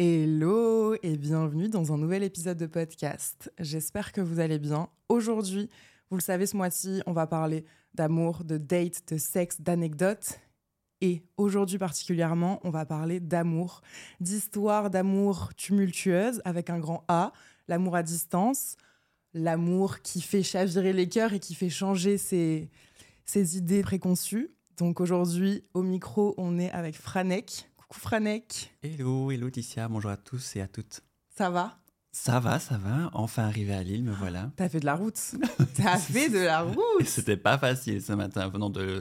Hello et bienvenue dans un nouvel épisode de podcast. J'espère que vous allez bien. Aujourd'hui, vous le savez, ce mois-ci, on va parler d'amour, de date, de sexe, d'anecdotes. Et aujourd'hui particulièrement, on va parler d'amour, d'histoire d'amour tumultueuse avec un grand A, l'amour à distance, l'amour qui fait chavirer les cœurs et qui fait changer ses, ses idées préconçues. Donc aujourd'hui, au micro, on est avec Franek. Coucou Franek. Hello, hello Ticia, bonjour à tous et à toutes. Ça va? Ça va, ça va, enfin arrivé à Lille, me voilà. T'as fait de la route. T'as fait de la route. C'était pas facile ce matin, venant de,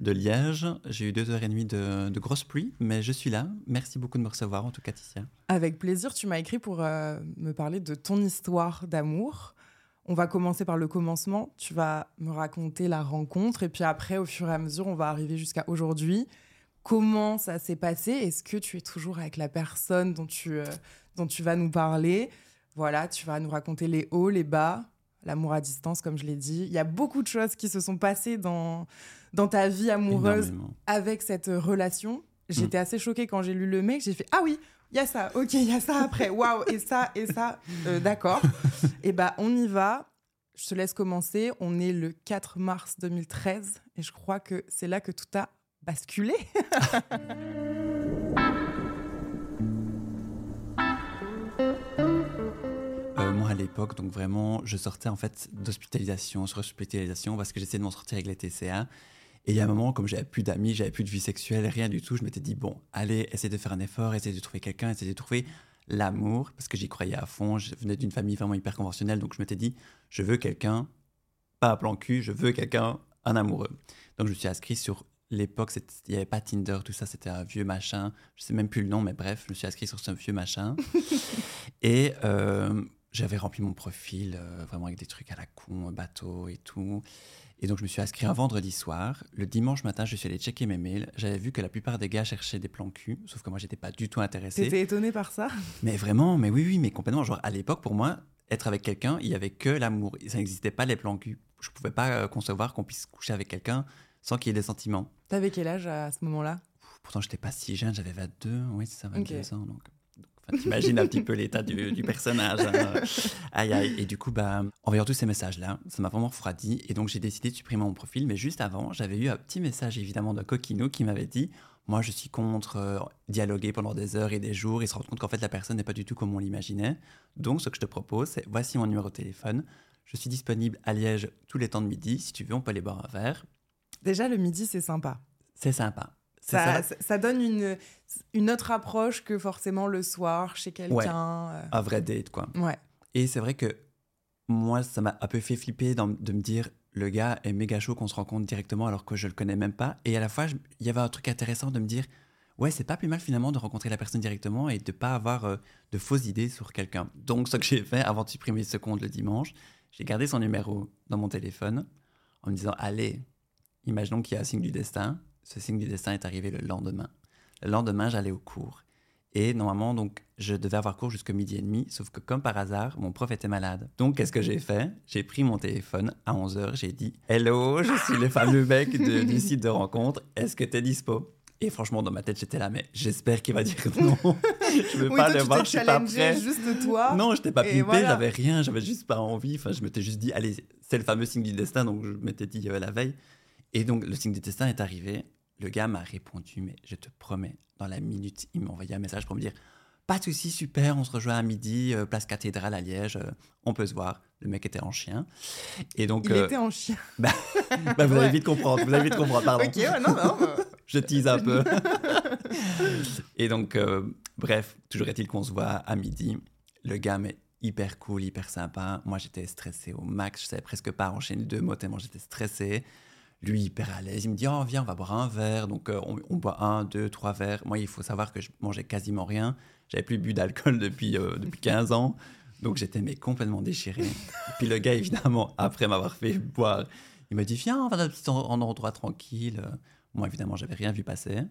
de Liège. J'ai eu deux heures et demie de, de grosse pluie, mais je suis là. Merci beaucoup de me recevoir, en tout cas, Ticia. Avec plaisir, tu m'as écrit pour euh, me parler de ton histoire d'amour. On va commencer par le commencement. Tu vas me raconter la rencontre et puis après, au fur et à mesure, on va arriver jusqu'à aujourd'hui. Comment ça s'est passé Est-ce que tu es toujours avec la personne dont tu, euh, dont tu vas nous parler? Voilà, tu vas nous raconter les hauts, les bas, l'amour à distance, comme je l'ai dit. Il y a beaucoup de choses qui se sont passées dans, dans ta vie amoureuse Énormément. avec cette relation. J'étais assez choquée quand j'ai lu le mec. J'ai fait Ah oui, il y a ça, ok, il y a ça après. Waouh, et ça, et ça. Euh, D'accord. et bah, on y va. Je te laisse commencer. On est le 4 mars 2013 et je crois que c'est là que tout a basculé. Euh, moi, à l'époque, donc vraiment, je sortais en fait d'hospitalisation sur hospitalisation parce que j'essayais de m'en sortir avec les TCA. Et il y a un moment, comme j'avais plus d'amis, j'avais plus de vie sexuelle, rien du tout, je m'étais dit, bon, allez, essayer de faire un effort, essayer de trouver quelqu'un, essayer de trouver l'amour, parce que j'y croyais à fond. Je venais d'une famille vraiment hyper conventionnelle, donc je m'étais dit, je veux quelqu'un, pas un plan cul, je veux quelqu'un, un amoureux. Donc je me suis inscrit sur l'époque, c'était- il n'y avait pas Tinder, tout ça, c'était un vieux machin. Je sais même plus le nom, mais bref, je me suis inscrit sur ce vieux machin. et euh, j'avais rempli mon profil euh, vraiment avec des trucs à la con, bateau et tout. Et donc je me suis inscrit un vendredi soir. Le dimanche matin, je suis allé checker mes mails. J'avais vu que la plupart des gars cherchaient des plans cul, sauf que moi, j'étais pas du tout intéressé. T'étais étonnée par ça? Mais vraiment, mais oui, oui, mais complètement. Genre, à l'époque, pour moi, être avec quelqu'un, il y avait que l'amour. Ça n'existait pas les plans cul. Je pouvais pas euh, concevoir qu'on puisse coucher avec quelqu'un sans qu'il y ait des sentiments. T'avais quel âge à ce moment-là? Pourtant, j'étais pas si jeune, j'avais 22, oui, c'est ça, 22 Ok. ans. Donc, donc, enfin, t'imagines un petit peu l'état du, du personnage. hein. Aïe, aïe. Et du coup, bah, en voyant tous ces messages-là, ça m'a vraiment refroidi. Et donc, j'ai décidé de supprimer mon profil. Mais juste avant, j'avais eu un petit message, évidemment, de Coquino qui m'avait dit Moi, je suis contre euh, dialoguer pendant des heures et des jours et se rendre compte qu'en fait, la personne n'est pas du tout comme on l'imaginait. Donc, ce que je te propose, c'est voici mon numéro de téléphone. Je suis disponible à Liège tous les temps de midi. Si tu veux, on peut aller boire un verre. Déjà, le midi, c'est sympa. C'est sympa. Ça, ça. donne une, une autre approche que forcément le soir chez quelqu'un. euh, Un vrai date, quoi. Ouais. Et c'est vrai que moi, ça m'a un peu fait flipper dans- de me dire le gars est méga chaud qu'on se rencontre directement alors que je le connais même pas. Et à la fois, il y avait un truc intéressant de me dire ouais, c'est pas plus mal finalement de rencontrer la personne directement et de pas avoir euh, de fausses idées sur quelqu'un. Donc, ce que j'ai fait avant de supprimer ce compte le dimanche, j'ai gardé son numéro dans mon téléphone en me disant allez, imaginons qu'il y a un signe du destin. Ce signe du destin est arrivé le lendemain. Le lendemain, j'allais au cours. Et normalement, donc, je devais avoir cours jusqu'à midi et demi, sauf que comme par hasard, mon prof était malade. Donc, qu'est-ce que j'ai fait? J'ai pris mon téléphone à 11h, j'ai dit Hello, je suis le fameux mec de- du site de rencontre, est-ce que t'es dispo Et franchement, dans ma tête, j'étais là, mais j'espère qu'il va dire non. je veux Oui, pas toi, le tu voir, je suis pas prêt. juste toi. Non, je t'ai pas Et pimpé, voilà. j'avais rien, j'avais juste pas envie. Enfin, je m'étais juste dit, allez, c'est le fameux signe du destin, donc je m'étais dit euh, la veille. Et donc, le signe du destin est arrivé. Le gars m'a répondu, mais je te promets, dans la minute, il m'a envoyé un message pour me dire Pas de soucis, super, on se rejoint à midi, euh, place cathédrale à Liège, euh, on peut se voir. Le mec était en chien. Et donc, Il euh, était en chien. bah, vous allez vite comprendre, vous allez vite comprendre, pardon. Ok, ouais, non, non. euh, Je tease un peu. et donc, bref, toujours est-il qu'on se voit à midi. Le gars mais hyper cool, hyper sympa. Moi, j'étais stressé au max. Je savais presque pas enchaîner deux mots tellement j'étais stressé. Lui, hyper à l'aise, il me dit Oh, viens, on va boire un verre. Donc, euh, on, boit un, deux, trois verres. Moi, il faut savoir que je mangeais quasiment rien. J'avais plus bu d'alcool depuis, euh, depuis 15 ans. Donc, j'étais mais complètement déchiré. Et puis, le gars, évidemment, après m'avoir fait boire, il m'a dit Viens, on va dans un petit en- en endroit tranquille. Moi, évidemment, j'avais rien vu passer.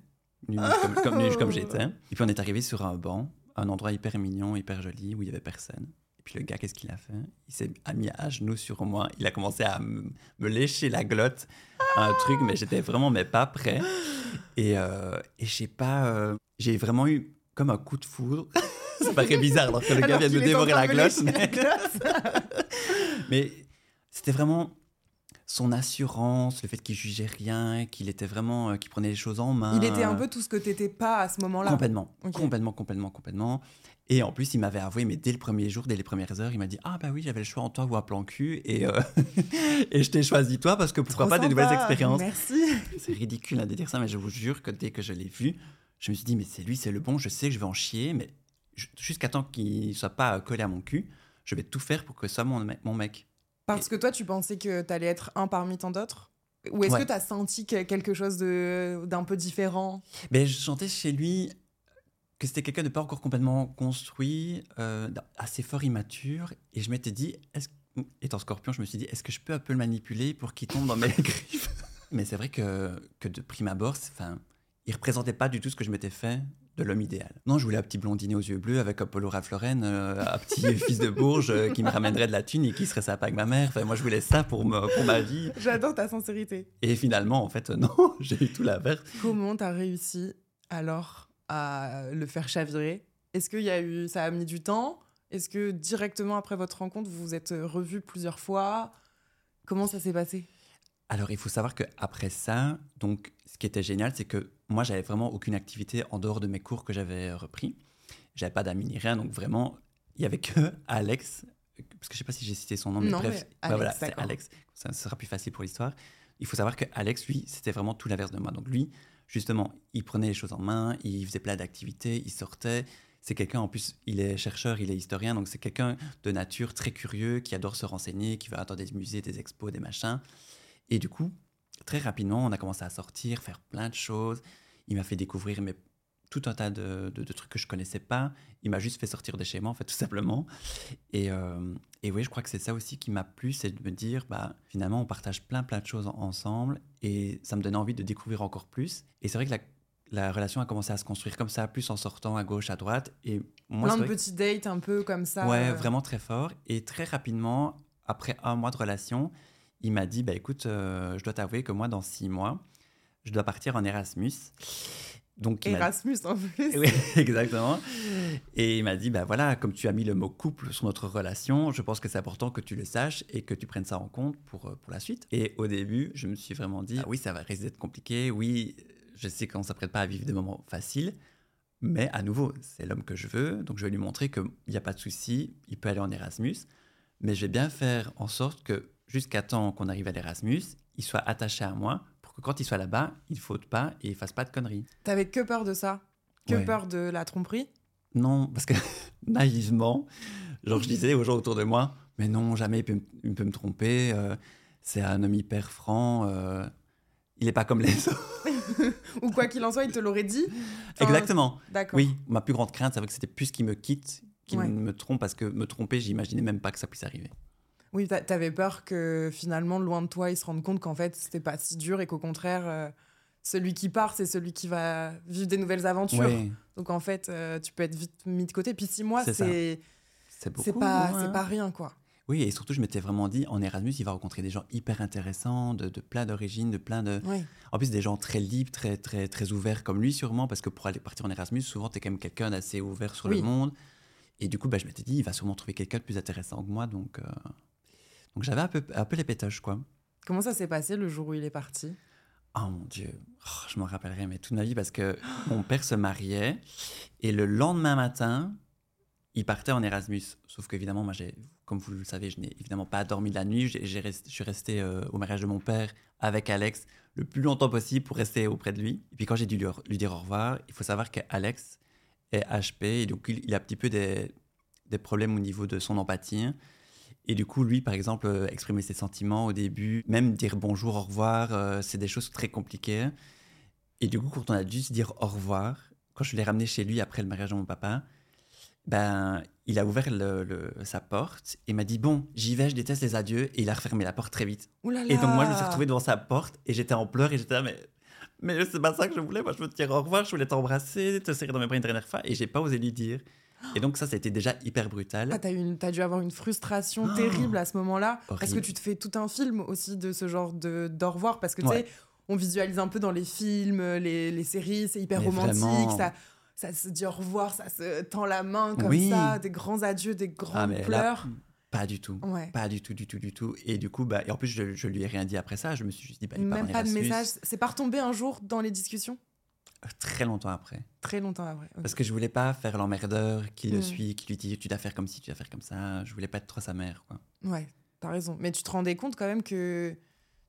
Nul comme, comme j'étais. Et puis, on est arrivé sur un banc, un endroit hyper mignon, hyper joli, où il y avait personne. Et puis, le gars, qu'est-ce qu'il a fait? Il s'est mis à genoux sur moi. Il a commencé à me lécher la glotte. Un truc, mais j'étais vraiment mais pas prêt. Et, euh, et je sais pas, euh, j'ai vraiment eu comme un coup de foudre. Ça paraît bizarre alors que le gars vient de dévorer la glotte. mais- c'était vraiment son assurance, le fait qu'il jugeait rien, qu'il était vraiment, euh, qu'il prenait les choses en main. Il était un peu tout ce que t'étais pas à ce moment-là. complètement, complètement, complètement, complètement. Et en plus, il m'avait avoué, mais dès le premier jour, dès les premières heures, il m'a dit Ah, bah oui, j'avais le choix entre toi ou un plan cul. Et, euh, et je t'ai choisi toi parce que pourquoi Trop pas des nouvelles expériences. Merci. C'est ridicule hein, de dire ça, mais je vous jure que dès que je l'ai vu, je me suis dit Mais c'est lui, c'est le bon, je sais que je vais en chier, mais ju- jusqu'à temps qu'il ne soit pas euh, collé à mon cul, je vais tout faire pour que ce soit mon, me- mon mec. Parce que toi, tu pensais que t'allais être un parmi tant d'autres? Ou est-ce Ouais. que t'as senti que- quelque chose d'un peu différent? Mais je sentais chez lui que c'était quelqu'un de pas encore complètement construit, euh, assez fort immature. Et je m'étais dit, est-ce- étant scorpion, je me suis dit, est-ce que je peux un peu le manipuler pour qu'il tombe dans mes griffes? Mais c'est vrai que, que de prime abord, enfin, il représentait pas du tout ce que je m'étais fait de l'homme idéal. Non, je voulais un petit blondinet aux yeux bleus avec un polo Ralph Lauren, euh, un petit fils de Bourges euh, qui me ramènerait de la thune et qui serait sympa avec ma mère. Enfin, moi, je voulais ça pour, me, pour ma vie. J'adore ta sincérité. Et finalement, en fait, non, j'ai eu tout l'inverse. Comment t'as réussi alors à le faire chavirer Est-ce qu'il y a eu, ça a mis du temps? Est-ce que directement après votre rencontre, vous vous êtes revus plusieurs fois? Comment ça s'est passé? Alors, il faut savoir qu'après ça, donc, ce qui était génial, c'est que moi, j'avais vraiment aucune activité en dehors de mes cours que j'avais repris. J'avais pas d'amis ni rien, donc vraiment, il y avait que Alex, parce que je sais pas si j'ai cité son nom, mais Non, bref, mais Alex, voilà, c'est. Alex. Ça, ça sera plus facile pour l'histoire. Il faut savoir que Alex, lui, c'était vraiment tout l'inverse de moi. Donc lui, justement, il prenait les choses en main, il faisait plein d'activités, il sortait. C'est quelqu'un, en plus, il est chercheur, il est historien, donc c'est quelqu'un de nature très curieux, qui adore se renseigner, qui va dans des musées, des expos, des machins. Et du coup, très rapidement, on a commencé à sortir, faire plein de choses. Il m'a fait découvrir mais, tout un tas de, de- de trucs que je connaissais pas. Il m'a juste fait sortir de chez moi, en fait, tout simplement. Et, euh, et oui, je crois que c'est ça aussi qui m'a plu, c'est de me dire, bah, finalement, on partage plein, plein de choses en- ensemble. Et ça me donnait envie de découvrir encore plus. Et c'est vrai que la, la relation a commencé à se construire comme ça, plus en sortant à gauche, à droite. Et moi, Plein de que- petits dates un peu comme ça. Ouais, euh, vraiment très fort. Et très rapidement, après un mois de relation, il m'a dit bah, écoute, euh, je dois t'avouer que moi, dans six mois, je dois partir en Erasmus. Donc, Erasmus en plus. oui, exactement. Et il m'a dit, bah voilà, comme tu as mis le mot couple sur notre relation, je pense que c'est important que tu le saches et que tu prennes ça en compte pour, euh, pour la suite. Et au début, je me suis vraiment dit, ah oui, ça va risquer d'être compliqué. Oui, je sais qu'on ne s'apprête pas à vivre des moments faciles. Mais à nouveau, c'est l'homme que je veux. Donc je vais lui montrer qu'il n'y a pas de souci, il peut aller en Erasmus. Mais je vais bien faire en sorte que jusqu'à temps qu'on arrive à l'Erasmus, il soit attaché à moi pour que quand il soit là-bas, il ne faute pas et il fasse pas de conneries. T'avais que peur de ça? Que Ouais. peur de la tromperie? Non, parce que naïvement, genre je disais aux gens autour de moi, mais non, jamais il peut, il peut me tromper. euh, c'est un homme hyper franc. euh, il n'est pas comme les autres. Ou quoi qu'il en soit, il te l'aurait dit Enfin, Exactement. D'accord. Oui, ma plus grande crainte, c'est vrai que c'était plus qu'il me quitte qu'il Ouais. me trompe, parce que me tromper, j'imaginais même pas que ça puisse arriver. Oui, t'a- t'avais peur que finalement, loin de toi, il se rende compte qu'en fait, c'était pas si dur et qu'au contraire, euh, celui qui part, c'est celui qui va vivre des nouvelles aventures. Ouais, Donc en fait, euh, tu peux être vite mis de côté. Puis six mois, C'est c'est pas, hein. c'est pas rien, quoi. Oui, et surtout, je m'étais vraiment dit, en Erasmus, il va rencontrer des gens hyper intéressants, de, de plein d'origines, de plein de... Oui. En plus, des gens très libres, très, très, très ouverts comme lui, sûrement, parce que pour aller partir en Erasmus, souvent, tu es quand même quelqu'un d'assez ouvert sur Oui. le monde. Et du coup, bah, je m'étais dit, il va sûrement trouver quelqu'un de plus intéressant que moi. Donc, euh, donc j'avais un peu, un peu les pétoches, quoi. Comment ça s'est passé le jour où il est parti? Oh mon Dieu, Oh, je m'en rappellerai mais toute ma vie parce que mon père se mariait et le lendemain matin, il partait en Erasmus. Sauf qu'évidemment, moi, comme vous le savez, je n'ai évidemment pas dormi de la nuit. Rest- je suis resté euh, au mariage de mon père avec Alex le plus longtemps possible pour rester auprès de lui. Et puis quand j'ai dû lui, lui dire au revoir, il faut savoir qu'Alex est HP et donc il, il a un petit peu des, des problèmes au niveau de son empathie. Et du coup, lui, par exemple, euh, exprimer ses sentiments au début, même dire bonjour, au revoir, euh, c'est des choses très compliquées. Et du coup, quand on a dû se dire au revoir, quand je l'ai ramené chez lui après le mariage de mon papa, ben, il a ouvert le- le- sa porte et m'a dit Bon, j'y vais, je déteste les adieux. Et il a refermé la porte très vite. Là Et donc, moi, je me suis retrouvé devant sa porte et j'étais en pleurs et j'étais là, mais. Mais c'est pas ça que je voulais. Moi, je veux te dire au revoir, je voulais t'embrasser, te serrer dans mes bras une dernière fois. Et j'ai pas osé lui dire. Et donc, ça, ça a été déjà hyper brutal. Ah, t'as, une- t'as dû avoir une frustration Oh. terrible à ce moment-là. Parce que tu te fais tout un film aussi de ce genre de, d'au revoir. Parce que tu Ouais. sais, on visualise un peu dans les films, les, les séries, c'est hyper Mais romantique. vraiment. Ça, ça se dit au revoir, ça se tend la main comme Oui. ça, des grands adieux, des grands Ah, là, pleurs. pas du tout. Ouais. Pas du tout, du tout, du tout. Et du coup, bah, et en plus, je, je lui ai rien dit après ça. Je me suis juste dit, bah, il Même pas de message. C'est pas retombé un jour dans les discussions? Très longtemps après. Très longtemps après. Parce que je voulais pas faire l'emmerdeur qui le Mm. suit, qui lui dit tu dois faire comme ci, tu dois faire comme ça. Je voulais pas être trop sa mère, quoi. Ouais, t'as raison. Mais tu te rendais compte quand même que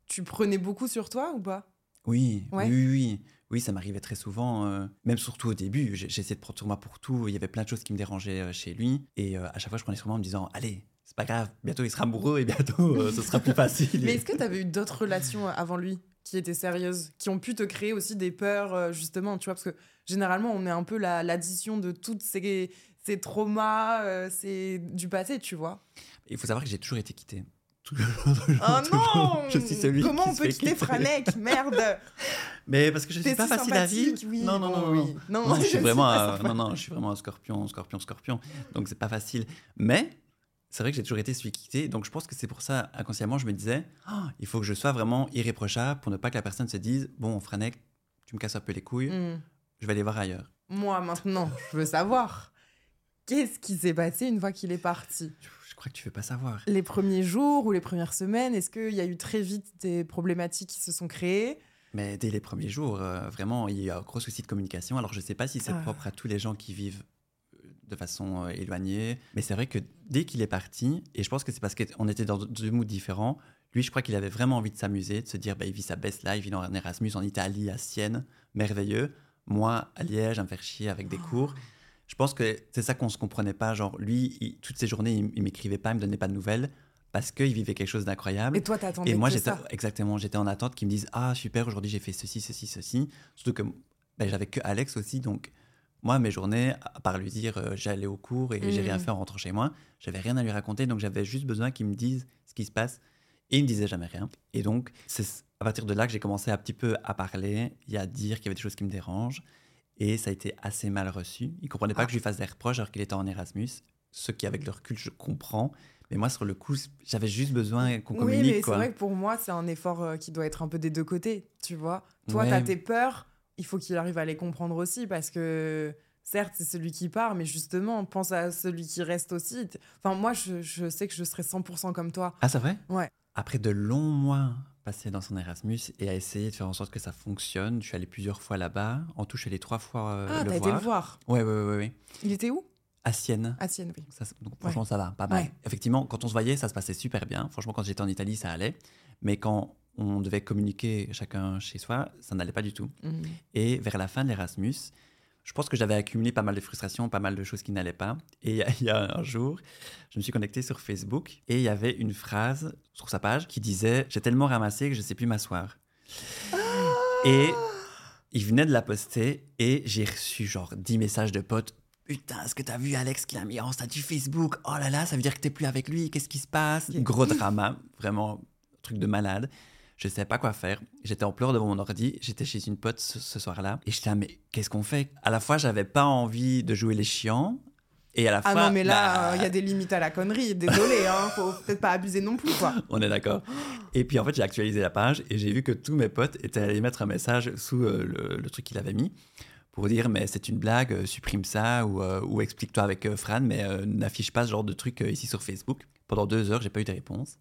tu prenais beaucoup sur toi ou pas? Oui, Ouais. oui, oui, oui. Oui, ça m'arrivait très souvent, euh, même surtout au début. J'essayais de prendre sur moi pour tout. Il y avait plein de choses qui me dérangeaient euh, chez lui. Et euh, à chaque fois, je prenais sur moi en me disant Allez, c'est pas grave, bientôt il sera amoureux et bientôt ce sera plus facile. Mais est-ce que t'avais eu d'autres relations avant lui? Qui étaient sérieuses, qui ont pu te créer aussi des peurs, euh, justement, tu vois, parce que généralement, on est un peu la- l'addition de toutes ces, ces traumas, euh, c'est du passé, tu vois. Il faut savoir que j'ai toujours été quitté. Oh Toujours. non Je suis celui Comment qui on peut quitter quitter. Franek? Merde Mais parce que je suis pas si facile à vivre. oui. non, non, non, oui. non. Non, Non, je suis vraiment, un- non, non, je suis vraiment un scorpion, scorpion, scorpion. Donc c'est pas facile. Mais c'est vrai que j'ai toujours été celui qui quitté. Donc je pense que c'est pour ça, inconsciemment, je me disais, Ah, il faut que je sois vraiment irréprochable pour ne pas que la personne se dise, bon, Franek, tu me casses un peu les couilles, Hmm. je vais aller voir ailleurs. Moi, maintenant, je veux savoir. Qu'est-ce qui s'est passé une fois qu'il est parti? Je, crois que tu veux pas savoir. Les premiers jours ou les premières semaines, est-ce qu'il y a eu très vite des problématiques qui se sont créées? Mais dès les premiers jours, euh, vraiment, il y a eu un gros souci de communication. Alors je sais pas si c'est Ah. propre à tous les gens qui vivent de façon euh, éloignée, mais c'est vrai que dès qu'il est parti, et je pense que c'est parce qu'on était dans deux moods différents, lui, je crois qu'il avait vraiment envie de s'amuser, de se dire, bah, il vit sa best life, il est en Erasmus en Italie, à Sienne, merveilleux. Moi, à Liège, à me faire chier avec des cours. Je pense que c'est ça qu'on se comprenait pas. Genre, lui, il- toutes ces journées, il, il m'écrivait pas, il me donnait pas de nouvelles parce qu'il vivait quelque chose d'incroyable. Et toi, t'attendais Et moi, j'étais exactement, j'étais en attente qu'ils me disent ah super, aujourd'hui j'ai fait ceci, ceci, ceci. Surtout que ben, j'avais que Alex aussi, donc moi mes journées, à part lui dire euh, j'allais au cours et j'ai rien fait en rentrant chez moi, j'avais rien à lui raconter, donc j'avais juste besoin qu'il me dise ce qui se passe. Et il me disait jamais rien. Et donc c'est à partir de là que j'ai commencé un petit peu à parler et à dire qu'il y avait des choses qui me dérangent. Et ça a été assez mal reçu. Il comprenait pas Ah. que je lui fasse des reproches alors qu'il était en Erasmus. Ce qui, avec le recul, je comprends. Mais moi, sur le coup, j'avais juste besoin qu'on Oui, communique. mais c'est vrai que pour moi, c'est un effort euh, qui doit être un peu des deux côtés, tu vois. Toi, Ouais. t'as tes peurs, il faut qu'il arrive à les comprendre aussi, parce que certes, c'est celui qui part, mais justement, pense à celui qui reste aussi. Enfin, moi, je, je sais que je serais 100% comme toi. Ah, c'est vrai? Ouais. Après de longs mois passés dans son Erasmus et à essayer de faire en sorte que ça fonctionne, je suis allé plusieurs fois là-bas. En tout, je suis allé trois fois euh, ah, le t'as voir. été le voir. Ouais, ouais, ouais, ouais. Il était où? À Sienne. À Sienne, oui. Ça, donc, franchement, ça va, pas mal. Ouais. Effectivement, quand on se voyait, ça se passait super bien. Franchement, quand j'étais en Italie, ça allait. Mais quand on devait communiquer chacun chez soi, ça n'allait pas du tout. Mhm. Et vers la fin de l'Erasmus, je pense que j'avais accumulé pas mal de frustrations, pas mal de choses qui n'allaient pas. Et il y a- un jour, je me suis connecté sur Facebook et il y avait une phrase sur sa page qui disait J'ai tellement ramassé que je ne sais plus m'asseoir. Et il venait de la poster et j'ai reçu genre 10 messages de potes. Putain, est-ce que t'as vu Alex qui l'a mis en statut Facebook? Oh là là, ça veut dire que t'es plus avec lui, qu'est-ce qui se passe? Gros drama, vraiment, truc de malade. Je savais pas quoi faire. J'étais en pleurs devant mon ordi. J'étais chez une pote ce, ce soir-là. Et j'étais là, mais qu'est-ce qu'on fait? À la fois, j'avais pas envie de jouer les chiants. Et à la Ah fois. non, mais là, bah, il y a des limites à la connerie. Désolé, hein, faut peut-être pas abuser non plus, quoi. On est d'accord. Et puis en fait, j'ai actualisé la page et j'ai vu que tous mes potes étaient allés mettre un message sous euh, le, le truc qu'il avait mis pour dire mais c'est une blague, euh, supprime ça ou, euh, ou explique-toi avec euh, Fran, mais euh, n'affiche pas ce genre de truc euh, ici sur Facebook. Pendant deux heures, j'ai pas eu de réponse.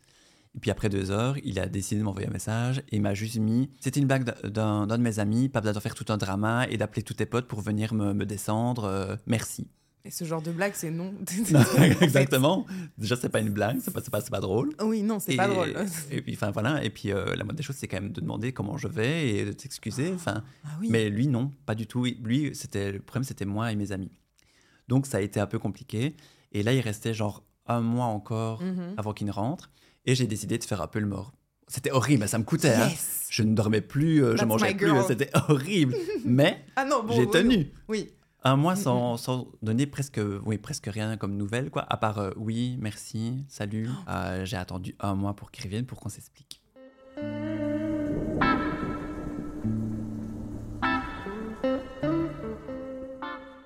Et puis après deux heures, il a décidé de m'envoyer un message et il m'a juste mis c'était une blague d'un de mes amis, pas besoin d'en faire tout un drama et d'appeler tous tes potes pour venir me, me descendre, euh, merci. Et ce genre de blague, c'est non. Exactement. Déjà, c'est pas une blague, c'est pas, c'est pas, pas drôle. Oui, non, c'est pas drôle. Et puis, enfin voilà. Et puis, euh, la moindre des choses, c'est quand même de demander comment je vais et de t'excuser. Enfin, Ah oui. mais lui, non, pas du tout. Lui, c'était le problème, c'était moi et mes amis. Donc, ça a été un peu compliqué. Et là, il restait genre un mois encore Mhm. avant qu'il ne rentre. Et j'ai décidé de faire un peu le mort. C'était horrible, ça me coûtait. hein. Je ne dormais plus, euh, je mangeais plus, c'était horrible. Mais Ah bon. j'ai oui, tenu. Oui. Un mois Mm, sans, sans donner presque, oui, presque rien comme nouvelle, quoi. À part euh, oui, merci, salut. Oh. Euh, j'ai attendu un mois pour qu'il revienne pour qu'on s'explique.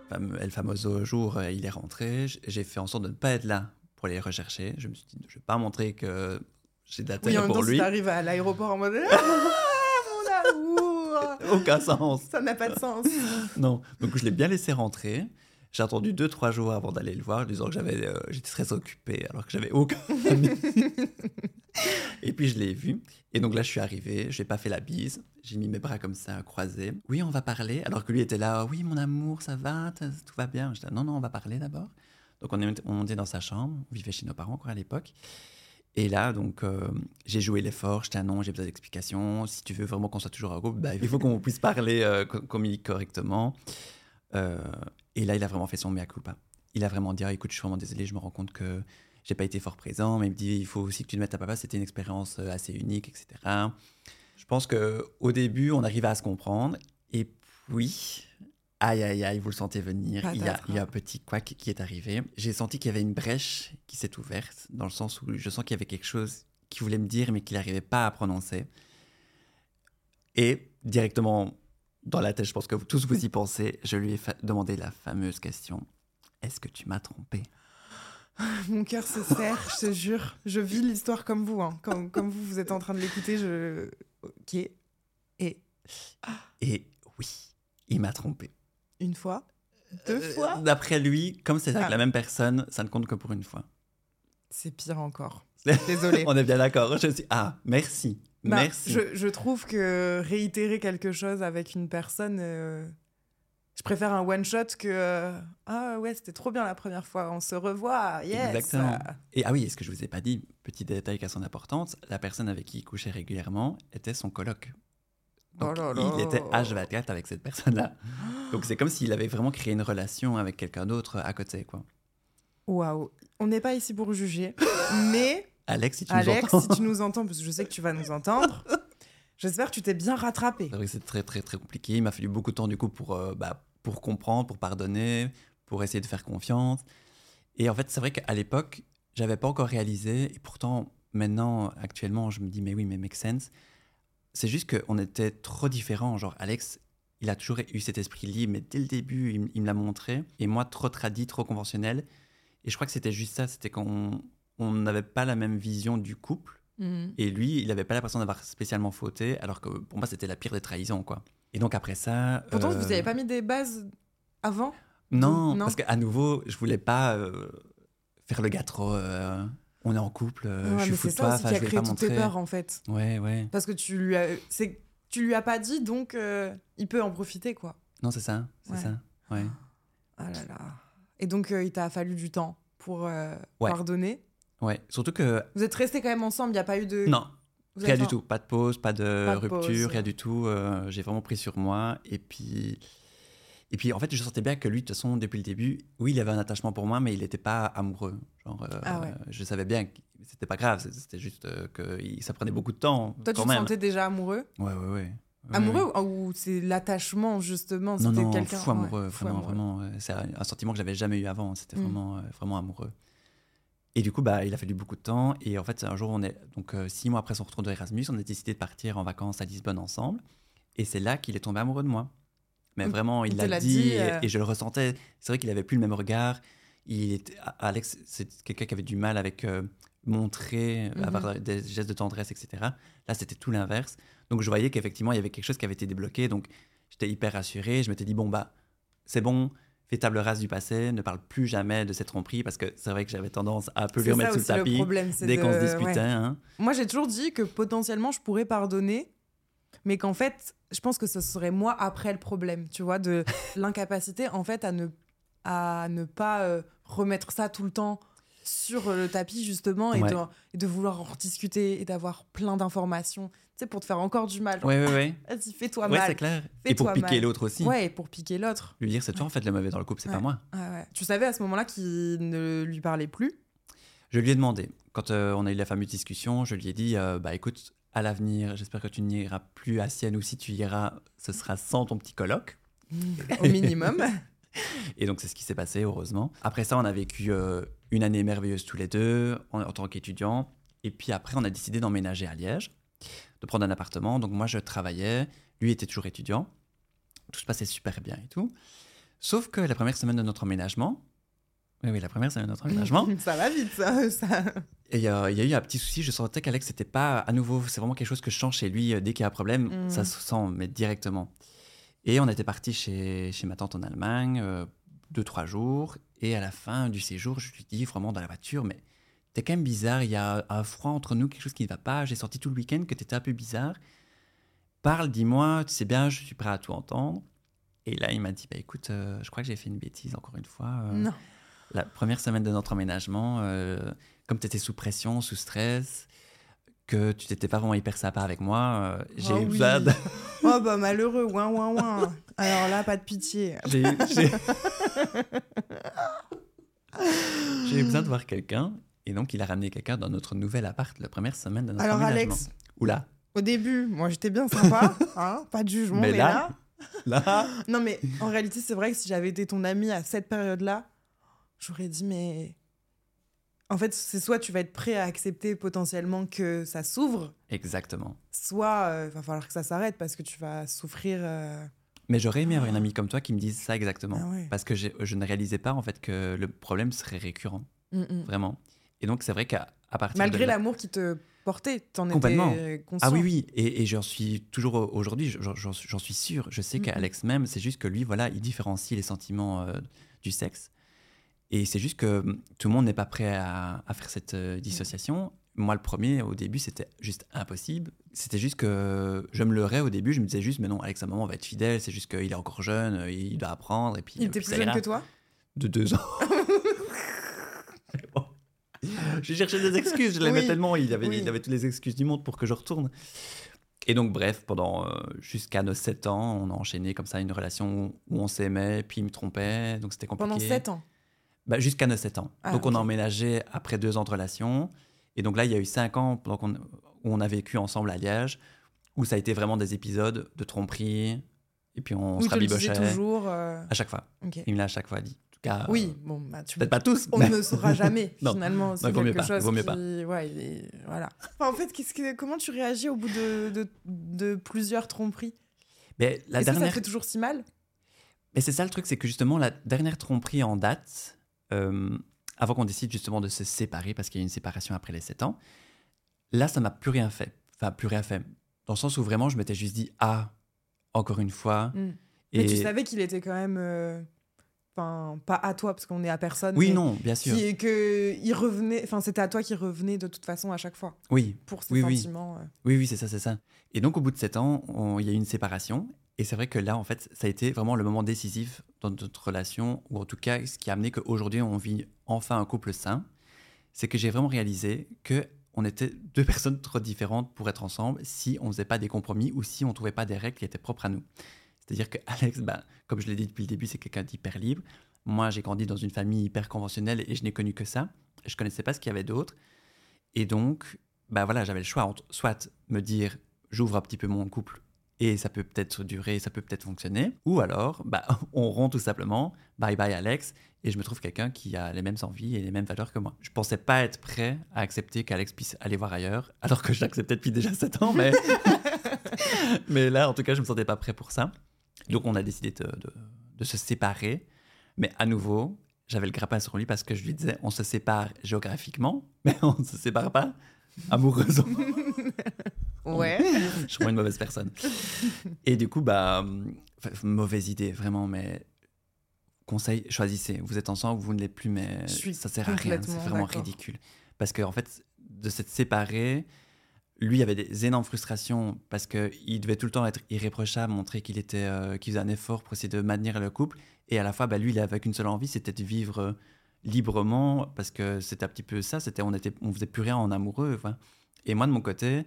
Fame- El famoso jour, euh, il est rentré. J'ai fait en sorte de ne pas être là pour les rechercher. Je me suis dit, je ne vais pas montrer que j'ai de Oui, l'intérêt en même pour temps, si lui. t'arrives à l'aéroport en mode Ah, mon amour Aucun sens. Ça n'a pas de sens. Non, donc je l'ai bien laissé rentrer. J'ai attendu 2-3 jours avant d'aller le voir, disant que j'avais, euh, j'étais très occupé, alors que j'avais aucun ami. Et puis je l'ai vu. Et donc là, je suis arrivé, je n'ai pas fait la bise. J'ai mis mes bras comme ça, croisés. Oui, on va parler. Alors que lui était là, oui, mon amour, ça va, tout va bien. J'étais, non, non, on va parler d'abord. Donc on est dans sa chambre, on vivait chez nos parents quoi, à l'époque. Et là, donc, euh, j'ai joué l'effort, j'étais un non, j'ai besoin d'explications. Si tu veux vraiment qu'on soit toujours un groupe, bah, il faut qu'on puisse parler, euh, communiquer correctement. Euh, et là, il a vraiment fait son mea culpa. Il a vraiment dit ah, écoute, je suis vraiment désolé, je me rends compte que j'ai pas été fort présent, mais il me dit il faut aussi que tu te mettes à papa, c'était une expérience euh, assez unique, etc. Je pense que au début, on arrivait à se comprendre, et puis. Aïe, aïe, aïe, vous le sentez venir. Il y, a, Patatras. il y a un petit couac qui est arrivé. J'ai senti qu'il y avait une brèche qui s'est ouverte, dans le sens où je sens qu'il y avait quelque chose qu'il voulait me dire, mais qu'il n'arrivait pas à prononcer. Et directement dans la tête, je pense que vous- tous vous y pensez, je lui ai demandé la fameuse question Est-ce que tu m'as trompé? Mon cœur se serre, je te jure. Je vis l'histoire comme vous. hein. Comme, comme vous, vous êtes en train de l'écouter. Je... Ok. Et Et oui, il m'a trompé. Une fois, deux Euh, fois, D'après lui, comme c'est avec Ah. la même personne, ça ne compte que pour une fois. c'est pire encore. Désolée. On est bien d'accord. Je suis ah merci, Bah, merci. Je, je trouve que réitérer quelque chose avec une personne, euh, je préfère un one shot que euh, ah ouais c'était trop bien la première fois, on se revoit, yes. Exactement. Et ah oui, est-ce que je vous ai pas dit, petit détail qui a son importance, la personne avec qui il couchait régulièrement était son coloc. Donc, Oh là là. il était H24 avec cette personne-là. Donc c'est comme s'il avait vraiment créé une relation avec quelqu'un d'autre à côté, quoi. Waouh, on n'est pas ici pour juger, mais Alex, si tu Alex, nous entends. si tu nous entends, parce que je sais que tu vas nous entendre, j'espère que tu t'es bien rattrapé. C'est très très très compliqué. Il m'a fallu beaucoup de temps du coup pour, euh, bah, pour comprendre, pour pardonner, pour essayer de faire confiance. Et en fait, c'est vrai qu'à l'époque, j'avais pas encore réalisé. Et pourtant, maintenant, actuellement, je me dis, mais oui, mais make sense. C'est juste qu'on était trop différents. Genre, Alex, il a toujours eu cet esprit libre, mais dès le début, il, me l'a montré. Et moi, trop tradit, trop conventionnel. Et je crois que c'était juste ça. C'était qu'on on n'avait pas la même vision du couple. Mhm. Et lui, il n'avait pas l'impression d'avoir spécialement fauté, alors que pour moi, c'était la pire des trahisons, quoi. Et donc après ça... Pourtant, euh, vous n'avez pas mis des bases avant? Non, Non? parce qu'à nouveau, je voulais pas euh, faire le gars trop... euh, on est en couple, euh, Ouais, je suis fou c'est de ça toi, qui je vais pas toutes tes montrer. peurs en fait. Ouais, ouais. Parce que tu lui as, c'est, tu lui as pas dit, donc euh, il peut en profiter quoi. Non, c'est ça, c'est Ouais. ça. Ouais. Ah là là. Et donc euh, il t'a fallu du temps pour euh, Ouais. pardonner? Ouais, surtout que... Vous êtes restés quand même ensemble, il n'y a pas eu de. Non, Vous rien du en- tout. Pas de pause, pas de Pas de rupture, pause. rien du tout. J'ai vraiment pris sur moi. Et puis... Et puis, en fait, je sentais bien que lui, de toute façon, depuis le début, oui, il avait un attachement pour moi, mais il n'était pas amoureux. Genre, euh, Ah ouais. je savais bien que c'était pas grave, c'était juste euh, que ça prenait beaucoup de temps. Toi, tu te sentais déjà amoureux? Ouais, ouais, ouais. Amoureux ou, c'est l'attachement justement Non, C'était non, quelqu'un. fou ouais, amoureux, fou vraiment, amoureux. vraiment. C'est un sentiment que j'avais jamais eu avant. C'était Mm. vraiment, euh, vraiment amoureux. Et du coup, bah, il a fallu beaucoup de temps. Et en fait, un jour, on est donc euh, six mois après son retour de Erasmus, on a décidé de partir en vacances à Lisbonne ensemble. Et c'est là qu'il est tombé amoureux de moi. Mais vraiment, il l'a dit, euh. et je le ressentais. C'est vrai qu'il avait plus le même regard. Il était, Alex, c'est quelqu'un qui avait du mal avec euh, montrer, Mhm. avoir des gestes de tendresse, etc. Là, c'était tout l'inverse. Donc, je voyais qu'effectivement, il y avait quelque chose qui avait été débloqué. Donc, j'étais hyper rassuré. Je m'étais dit, bon, bah, c'est bon, fais table rase du passé, ne parle plus jamais de cette tromperie, parce que c'est vrai que j'avais tendance à un peu lui remettre sous le aussi le tapis problème. c'est dès de- qu'on se ouais. disputait. hein. Moi, j'ai toujours dit que potentiellement, je pourrais pardonner, mais qu'en fait, je pense que ce serait moi après le problème, tu vois, de l'incapacité, en fait, à ne, à ne pas euh, remettre ça tout le temps sur le tapis, justement, et, Ouais. de, et de vouloir en rediscuter et d'avoir plein d'informations, tu sais, pour te faire encore du mal. Genre, Ouais, ouais, ouais. Vas-y, fais-toi Ouais, mal. c'est clair. Et pour piquer l'autre aussi. Ouais, et pour piquer l'autre. Lui dire, c'est toi en fait le mauvais dans le couple, c'est pas moi. Tu savais à ce moment-là qu'il ne lui parlait plus? Je lui ai demandé, quand euh, on a eu la fameuse discussion, je lui ai dit, euh, bah écoute, à l'avenir, j'espère que tu n'iras plus à Sienne ou si tu iras, ce sera sans ton petit colloque. Au minimum. Et donc c'est ce qui s'est passé, heureusement. Après ça, on a vécu euh, une année merveilleuse tous les deux en, en tant qu'étudiants. Et puis après, on a décidé d'emménager à Liège, de prendre un appartement. Donc moi, je travaillais, lui était toujours étudiant. Tout se passait super bien et tout. Sauf que la première semaine de notre emménagement, oui, oui, la première de notre emménagement, ça va vite, ça. ça. et il y, a il y a eu un petit souci. Je sentais qu'Alex, c'était pas à nouveau, c'est vraiment quelque chose que je sens chez lui. euh, Dès qu'il y a un problème, Mhm. ça se sent, mais directement. Et on était parti chez, chez ma tante en Allemagne, euh, deux, trois jours. Et à la fin du séjour, je lui dis vraiment dans la voiture, mais t'es quand même bizarre, il y a un froid entre nous, quelque chose qui ne va pas. J'ai senti tout le week-end que t'étais un peu bizarre. Parle, dis-moi, tu sais bien, je suis prêt à tout entendre. Et là, il m'a dit, bah écoute, euh, je crois que j'ai fait une bêtise encore une fois. euh, Non. La première semaine de notre emménagement, euh, comme tu étais sous pression, sous stress, que tu t'étais pas vraiment hyper sympa avec moi, euh, j'ai Oh eu oui. besoin de... Oh bah malheureux, ouin ouin ouin. Alors là, pas de pitié. j'ai eu- j'ai- j'ai eu besoin de voir quelqu'un. Et donc, il a ramené quelqu'un dans notre nouvel appart la première semaine de notre Alors emménagement. Alex, Oula, au début, moi j'étais bien sympa, hein, pas de jugement, Mais mais, là- là... là, Non mais en réalité, c'est vrai que si j'avais été ton ami à cette période-là, j'aurais dit mais... En fait, c'est soit tu vas être prêt à accepter potentiellement que ça s'ouvre, exactement. soit il va falloir que ça s'arrête parce que tu vas souffrir. euh, Mais j'aurais aimé avoir une amie comme toi qui me dise ça exactement. Ah ouais. Parce que je ne réalisais pas en fait que le problème serait récurrent, mm, mm. vraiment. Et donc, c'est vrai qu'à à partir Malgré l'amour qui te portait, t'en étais conscient. Ah oui, oui, et, et j'en suis toujours au- aujourd'hui, j'en- suis sûr. Je sais Mhm. qu'Alex même, c'est juste que lui, voilà, il différencie les sentiments euh, du sexe. Et c'est juste que hum, tout le monde n'est pas prêt à, à faire cette euh, dissociation. Moi, le premier, au début, c'était juste impossible. C'était juste que je me leurrais au début. Je me disais juste, mais non, Alex, à un moment, va être fidèle. C'est juste qu'il est encore jeune, euh, il doit apprendre. Et puis, Il euh, était plus jeune que toi De deux ans. Bon. J'ai cherché des excuses, je l'aimais Oui, tellement, il avait, oui. il avait toutes les excuses du monde pour que je retourne. Et donc, bref, pendant euh, jusqu'à nos 7 ans, on a enchaîné comme ça une relation où on s'aimait, puis il me trompait, donc c'était compliqué. Pendant 7 ans. Bah, Jusqu'à nos 7 ans. Ah, donc, on a emménagé après deux ans de relation. Et donc là, il y a eu 5 ans pendant qu'on- où on a vécu ensemble à Liège, où ça a été vraiment des épisodes de tromperie, et puis on se rabibochait. toujours. euh, À chaque fois. ok. Il me l'a à chaque fois dit. En tout cas, Oui, euh, bon, bah, tu peut-être pas tous, on mais- ne saura jamais Non. finalement. C'est vaut mieux quelque pas, chose vaut mieux qui... pas. Ouais, est- voilà. Enfin, en fait, que... comment tu réagis au bout de, de, de plusieurs tromperies? Mais la que ça dernière... te fait toujours si mal? Mais c'est ça le truc, c'est que justement, la dernière tromperie en date, euh, avant qu'on décide justement de se séparer, parce qu'il y a eu une séparation après les 7 ans, là, ça m'a plus rien fait. Enfin, plus rien fait. Dans le sens où vraiment, je m'étais juste dit, ah, encore une fois. Mm. Et Mais tu savais qu'il était quand même... euh, Enfin, pas à toi, parce qu'on est à personne. Oui, non, bien sûr. Qui, que il revenait... Enfin, c'était à toi qui revenait de toute façon à chaque fois. Oui, Pour ses Oui, oui. sentiments. euh. oui, oui, c'est ça, c'est ça. Et donc, au bout de 7 ans, il y a eu une séparation. Et c'est vrai que là, en fait, ça a été vraiment le moment décisif dans notre relation, ou en tout cas, ce qui a amené qu'aujourd'hui, on vit enfin un couple sain. C'est que j'ai vraiment réalisé que on était deux personnes trop différentes pour être ensemble si on faisait pas des compromis ou si on trouvait pas des règles qui étaient propres à nous. C'est-à-dire que Alex, ben, comme je l'ai dit depuis le début, c'est quelqu'un d'hyper libre. Moi, j'ai grandi dans une famille hyper conventionnelle et je n'ai connu que ça. Je connaissais pas ce qu'il y avait d'autre. Et donc, bah voilà, j'avais le choix entre soit me dire j'ouvre un petit peu mon couple et ça peut peut-être durer, ça peut peut-être fonctionner, ou alors bah, on rompt tout simplement, bye bye Alex, et je me trouve quelqu'un qui a les mêmes envies et les mêmes valeurs que moi. Je pensais pas être prêt à accepter qu'Alex puisse aller voir ailleurs, alors que j'acceptais depuis déjà 7 ans, mais... mais là en tout cas je me sentais pas prêt pour ça. Donc on a décidé de, de- de se séparer, mais à nouveau, j'avais le grappin sur lui parce que je lui disais on se sépare géographiquement, mais on ne se sépare pas amoureusement. Ouais. je suis vraiment une mauvaise personne. Et du coup, bah, mauvaise idée, vraiment, mais conseil, choisissez. Vous êtes ensemble, vous ne l'êtes plus, mais ça sert à rien. C'est vraiment ridicule. Parce qu'en en fait, de s'être séparé, lui avait des énormes frustrations parce qu'il devait tout le temps être irréprochable, montrer qu'il était, euh, qu'il faisait un effort pour essayer de maintenir le couple. Et à la fois, bah, lui, il avait qu'une seule envie, c'était de vivre euh, librement parce que c'était un petit peu ça. C'était, on était, on faisait plus rien en amoureux. enfin. Et moi, de mon côté,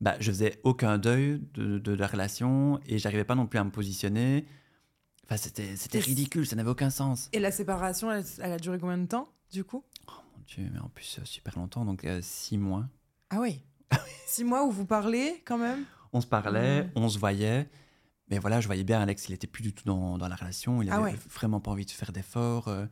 bah, je faisais aucun deuil de, de la relation et j'arrivais pas non plus à me positionner. Enfin, c'était, ridicule, ça n'avait aucun sens. Et la séparation, elle, elle a duré combien de temps, du coup? Oh mon Dieu, mais en plus, euh, super longtemps, donc euh, six mois. Ah oui. Six mois où vous parlez quand même? On se parlait, Mhm. on se voyait. Mais voilà, je voyais bien Alex, il était plus du tout dans, dans la relation. Il Ah avait ouais. vraiment pas envie de faire d'efforts. euh.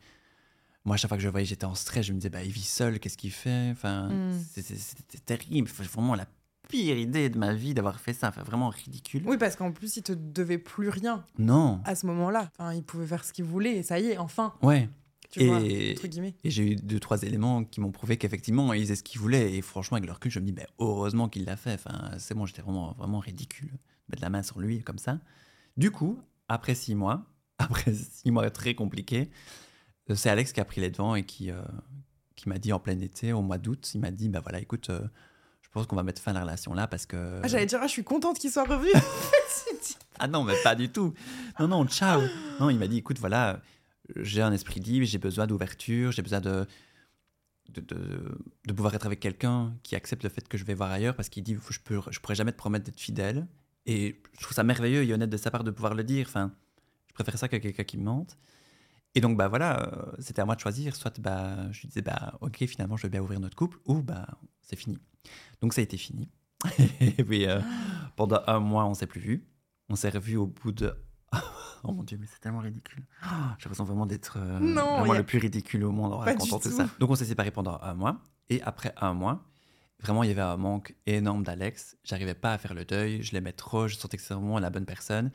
Moi, à chaque fois que je voyais, j'étais en stress. Je me disais, bah, il vit seul, qu'est-ce qu'il fait? Enfin, c'est- c'était terrible. Vraiment la pire idée de ma vie d'avoir fait ça. Enfin, vraiment ridicule. Oui, parce qu'en plus, il te devait plus rien Non. à ce moment-là. Enfin, il pouvait faire ce qu'il voulait et ça y est, enfin, Ouais. tu vois, Et- entre guillemets. Et j'ai eu deux, trois éléments qui m'ont prouvé qu'effectivement, il faisait ce qu'il voulait. Et franchement, avec le recul, je me dis, ben, heureusement qu'il l'a fait. Enfin, c'est bon, j'étais vraiment, vraiment ridicule. Mettre la main sur lui comme ça. Du coup, après six mois, après six mois très compliqués, euh, c'est Alex qui a pris les devants et qui, euh, qui m'a dit en plein été, au mois d'août, il m'a dit, bah voilà, écoute, euh, je pense qu'on va mettre fin à la relation là parce que... Ah, j'allais dire, ah, je suis contente qu'il soit revenu. Ah non, mais pas du tout. Non, non, ciao. Non, il m'a dit, écoute, voilà, j'ai un esprit libre, j'ai besoin d'ouverture, j'ai besoin de de, de, de pouvoir être avec quelqu'un qui accepte le fait que je vais voir ailleurs parce qu'il dit, je peux, je pourrais jamais te promettre d'être fidèle. Et je trouve ça merveilleux et honnête de sa part de pouvoir le dire. Enfin, je préfère ça que quelqu'un qui me mente. Et donc, bah voilà, euh, c'était à moi de choisir. Soit, bah, je disais, bah, ok, finalement, je vais bien ouvrir notre couple, ou bah, c'est fini. Donc, ça a été fini. et puis, euh, pendant un mois, on s'est plus vu. On s'est revu au bout de. Oh mon dieu, mais c'est tellement ridicule. Oh, J'ai l'impression vraiment d'être euh, vraiment a- le plus ridicule au monde en racontant tout tout. ça. Donc on s'est séparés pendant un mois. Et après un mois, vraiment, il y avait un manque énorme d'Alex. J'arrivais pas à faire le deuil. Je l'aimais trop. Je sentais que c'était vraiment la bonne personne.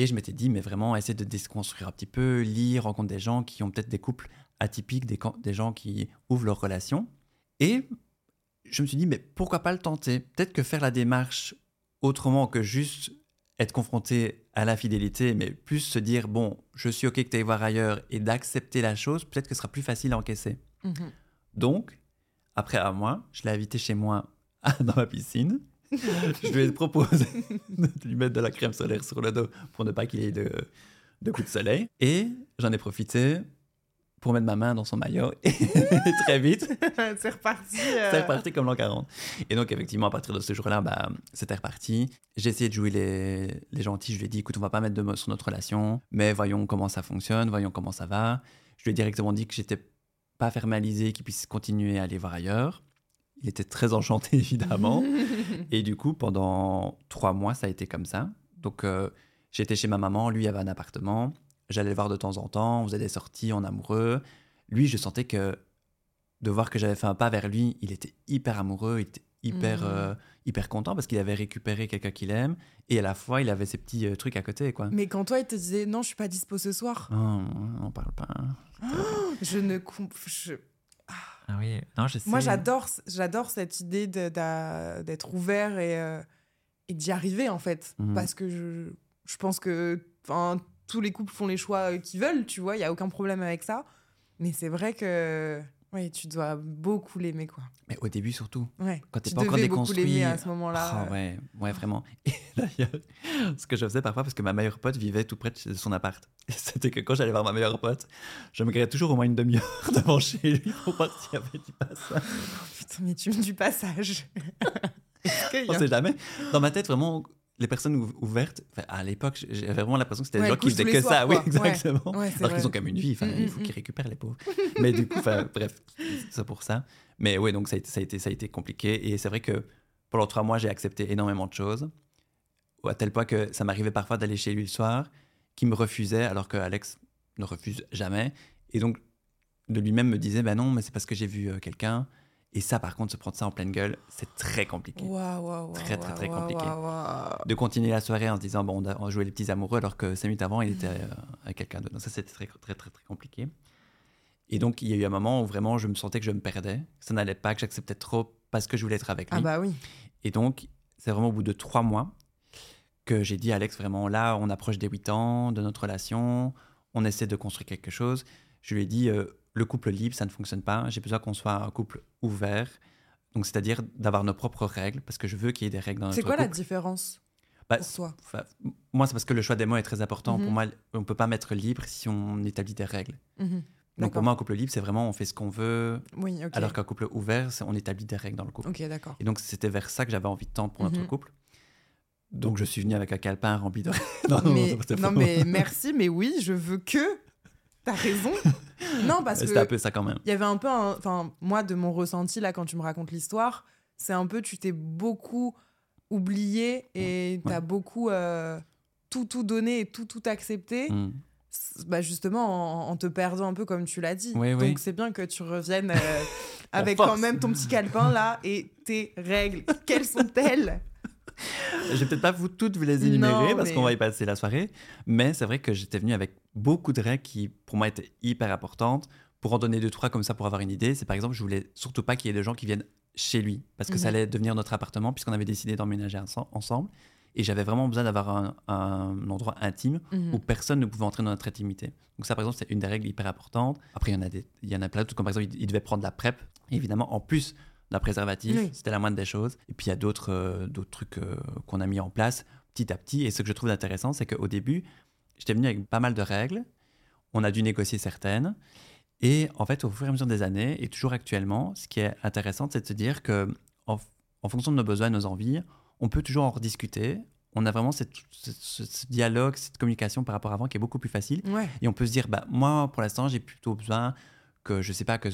Et je m'étais dit, mais vraiment, essayer de déconstruire un petit peu, lire, rencontrer des gens qui ont peut-être des couples atypiques, des, gens qui ouvrent leurs relations. Et je me suis dit, mais pourquoi pas le tenter? Peut-être que faire la démarche autrement que juste être confronté à l'infidélité, mais plus se dire, bon, je suis OK que tu ailles voir ailleurs et d'accepter la chose, peut-être que ce sera plus facile à encaisser. Mhm. Donc, après un mois, je l'ai invité chez moi dans ma piscine. je lui ai proposé de lui mettre de la crème solaire sur le dos pour ne pas qu'il ait de, de coups de soleil. Et j'en ai profité pour mettre ma main dans son maillot. Et très vite, c'est reparti. euh, c'est reparti comme l'an 40. Et donc, effectivement, à partir de ce jour-là, bah, c'était reparti. J'ai essayé de jouer les, les gentils. Je lui ai dit, écoute, on va pas mettre de mots sur notre relation, mais voyons comment ça fonctionne, voyons comment ça va. Je lui ai directement dit que j'étais pas fermalisé, qu'il puisse continuer à aller voir ailleurs. Il était très enchanté, évidemment. Et du coup, pendant trois mois, ça a été comme ça. Donc, euh, j'étais chez ma maman, lui avait un appartement. J'allais le voir de temps en temps, on faisait des sorties en amoureux. Lui, je sentais que de voir que j'avais fait un pas vers lui, il était hyper amoureux, il était hyper, Mhm. euh, hyper content parce qu'il avait récupéré quelqu'un qu'il aime. Et à la fois, il avait ses petits euh, trucs à côté, quoi. Mais quand toi, il te disait non, je suis pas dispo ce soir, Oh, on parle pas. je ne je- Ah oui, non, je sais. Moi, j'adore, j'adore cette idée d'être ouvert et, euh, et d'y arriver, en fait. Mhm. Parce que je, je pense que enfin, tous les couples font les choix euh, qu'ils veulent, tu vois, il y a aucun problème avec ça. Mais c'est vrai que oui, tu dois beaucoup l'aimer, quoi. Mais au début, surtout. Ouais. Quand t'es tu pas encore devais beaucoup déconstruit. l'aimer à ce moment-là. Ah ouais, ouais, vraiment. Et d'ailleurs, ce que je faisais parfois, parce que ma meilleure pote vivait tout près de son appart, c'était que quand j'allais voir ma meilleure pote, je me gardais toujours au moins une demi-heure devant chez lui pour voir s'il y avait du passage. Putain, mais tu du passage. On sait jamais. Dans ma tête, vraiment, les personnes ou- ouvertes, à l'époque, j'avais vraiment l'impression que c'était Ouais, des gens ils qui faisaient que ça. Oui. Ouais. exactement. Ouais, Alors qu'ils ont quand même une vie, Mm, il mm, faut mm. qu'ils récupèrent les pauvres. Mais du coup, bref, c'est pour ça. Mais ouais, donc ça a été, ça a été, ça a été compliqué. Et c'est vrai que pendant trois mois, j'ai accepté énormément de choses. À tel point que ça m'arrivait parfois d'aller chez lui le soir, qui me refusait, alors que Alex ne refuse jamais. Et donc, de lui-même me disait, ben non, mais c'est parce que j'ai vu euh, quelqu'un. Et ça, par contre, se prendre ça en pleine gueule, c'est très compliqué. Très, très, très compliqué. De continuer la soirée en se disant, bon, on a- jouait les petits amoureux, alors que cinq minutes avant, il était euh, avec quelqu'un d'autre. Donc ça, c'était très, très, très, très compliqué. Et donc, il y a eu un moment où vraiment, je me sentais que je me perdais, que ça n'allait pas, que j'acceptais trop parce que je voulais être avec lui. Ah bah oui. Et donc, c'est vraiment au bout de trois mois que j'ai dit à Alex, vraiment, là, on approche des huit ans de notre relation, on essaie de construire quelque chose. Je lui ai dit, euh, le couple libre, ça ne fonctionne pas. J'ai besoin qu'on soit un couple ouvert. Donc, c'est-à-dire d'avoir nos propres règles, parce que je veux qu'il y ait des règles dans notre C'est couple. quoi la différence Bah, pour toi? moi, c'est parce que le choix des mots est très important. Mhm. Pour moi, on ne peut pas mettre libre si on établit des règles. Mhm. Donc, pour moi, un couple libre, c'est vraiment on fait ce qu'on veut, Oui, alors qu'un couple ouvert, c'est on établit des règles dans le couple. Ok, d'accord. Et donc, c'était vers ça que j'avais envie de tendre pour notre Mhm. couple. Donc, je suis venu avec un calepin rempli de. mais, c'était non, faux. mais merci, mais oui, je veux que T'as raison. non, parce que. C'était un peu ça quand même. Il y avait un peu. Enfin, moi, de mon ressenti, là, quand tu me racontes l'histoire, c'est un peu. Tu t'es beaucoup oublié et t'as beaucoup. euh, tout, tout donné et tout, tout accepté. Mm. S- Bah justement, en, en te perdant un peu, comme tu l'as dit. Oui, oui. Donc, c'est bien que tu reviennes euh, avec quand même ton petit calepin, là, et tes règles. Quelles sont-elles? Je vais peut-être pas vous toutes vous les énumérer Non, parce mais- qu'on va y passer la soirée, mais c'est vrai que j'étais venu avec beaucoup de règles qui pour moi étaient hyper importantes. Pour en donner deux trois comme ça pour avoir une idée, c'est par exemple je voulais surtout pas qu'il y ait des gens qui viennent chez lui parce que ça allait devenir notre appartement puisqu'on avait décidé d'emménager ense- ensemble et j'avais vraiment besoin d'avoir un, un endroit intime Mhm. où personne ne pouvait entrer dans notre intimité. Donc ça, par exemple, c'est une des règles hyper importantes. Après, il y en a, des, il y en a plein d'autres, comme par exemple, il, il devait prendre la PrEP, et évidemment, en plus d'un préservatif, Oui. c'était la moindre des choses. Et puis, il y a d'autres euh, d'autres trucs euh, qu'on a mis en place petit à petit. Et ce que je trouve intéressant, c'est qu'au début, j'étais venu avec pas mal de règles. On a dû négocier certaines. Et en fait, au fur et à mesure des années, et toujours actuellement, ce qui est intéressant, c'est de se dire que en, en fonction de nos besoins, de nos envies, on peut toujours en rediscuter. On a vraiment cette- ce, dialogue, cette communication par rapport à avant qui est beaucoup plus facile. Ouais. Et on peut se dire, bah, moi, pour l'instant, j'ai plutôt besoin que, je sais pas, que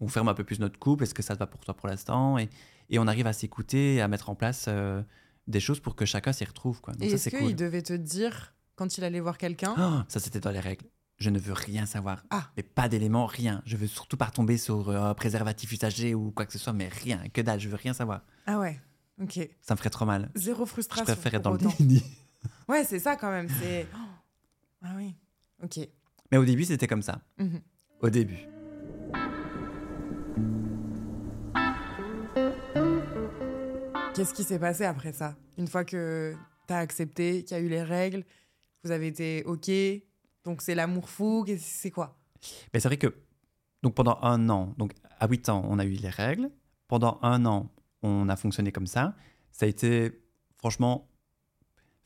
on ferme un peu plus notre couple. Est-ce que ça te va pour toi pour l'instant et, et on arrive à s'écouter et à mettre en place euh, des choses pour que chacun s'y retrouve. Quoi. Donc Et est-ce qu'il cool. devait te dire, quand il allait voir quelqu'un, Oh, ça, c'était dans les règles. Je ne veux rien savoir. Ah. Mais pas d'éléments, rien. Je veux surtout pas retomber sur euh, préservatif usagé ou quoi que ce soit, mais rien. Que dalle, je veux rien savoir. Ah ouais, ok. Ça me ferait trop mal. Zéro Je frustration. préfère être dans le déni. Ouais, c'est ça quand même. C'est. Oh. Ah oui. Ok. Mais au début, c'était comme ça. Mhm. Au début. Qu'est-ce qui s'est passé après ça? Une fois que t'as accepté, qu'il y a eu les règles, vous avez été ok, donc c'est l'amour fou, c'est quoi? Mais c'est vrai que donc pendant un an, donc à 8 ans, on a eu les règles. Pendant un an, on a fonctionné comme ça. Ça a été franchement